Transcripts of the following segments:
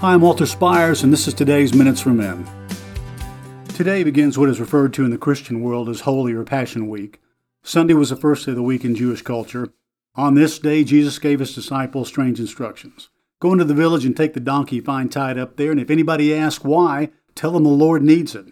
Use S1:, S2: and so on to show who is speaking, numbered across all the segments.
S1: Hi, I'm Walter Spires, and this is today's Minutes for Men. Today begins what is referred to in the Christian world as Holy or Passion Week. Sunday was the first day of the week in Jewish culture. On this day, Jesus gave his disciples strange instructions. Go into the village and take the donkey you find tied up there, and if anybody asks why, tell them the Lord needs it.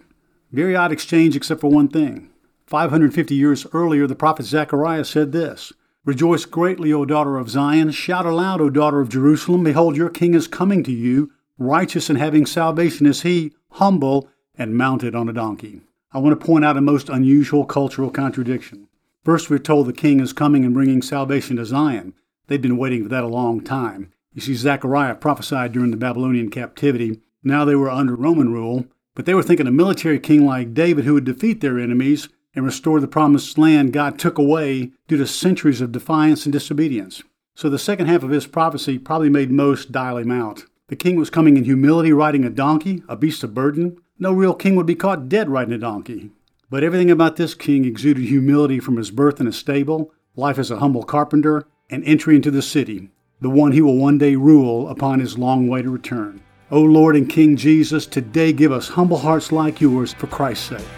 S1: Very odd exchange, except for one thing. 550 years earlier, the prophet Zechariah said this Rejoice greatly, O daughter of Zion. Shout aloud, O daughter of Jerusalem. Behold, your king is coming to you. Righteous and having salvation is he, humble and mounted on a donkey. I want to point out a most unusual cultural contradiction. First, we're told the king is coming and bringing salvation to Zion. They'd been waiting for that a long time. You see, Zechariah prophesied during the Babylonian captivity. Now they were under Roman rule, but they were thinking a military king like David who would defeat their enemies and restore the promised land God took away due to centuries of defiance and disobedience. So the second half of his prophecy probably made most dial him out. The king was coming in humility riding a donkey, a beast of burden. No real king would be caught dead riding a donkey. But everything about this king exuded humility from his birth in a stable, life as a humble carpenter, and entry into the city, the one he will one day rule upon his long way to return. O Lord and King Jesus, today give us humble hearts like yours for Christ's sake.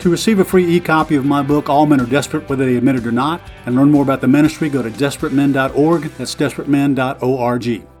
S1: To receive a free e-copy of my book, All Men Are Desperate Whether They Admit It or Not, and learn more about the ministry, go to desperatemen.org. That's desperatemen.org.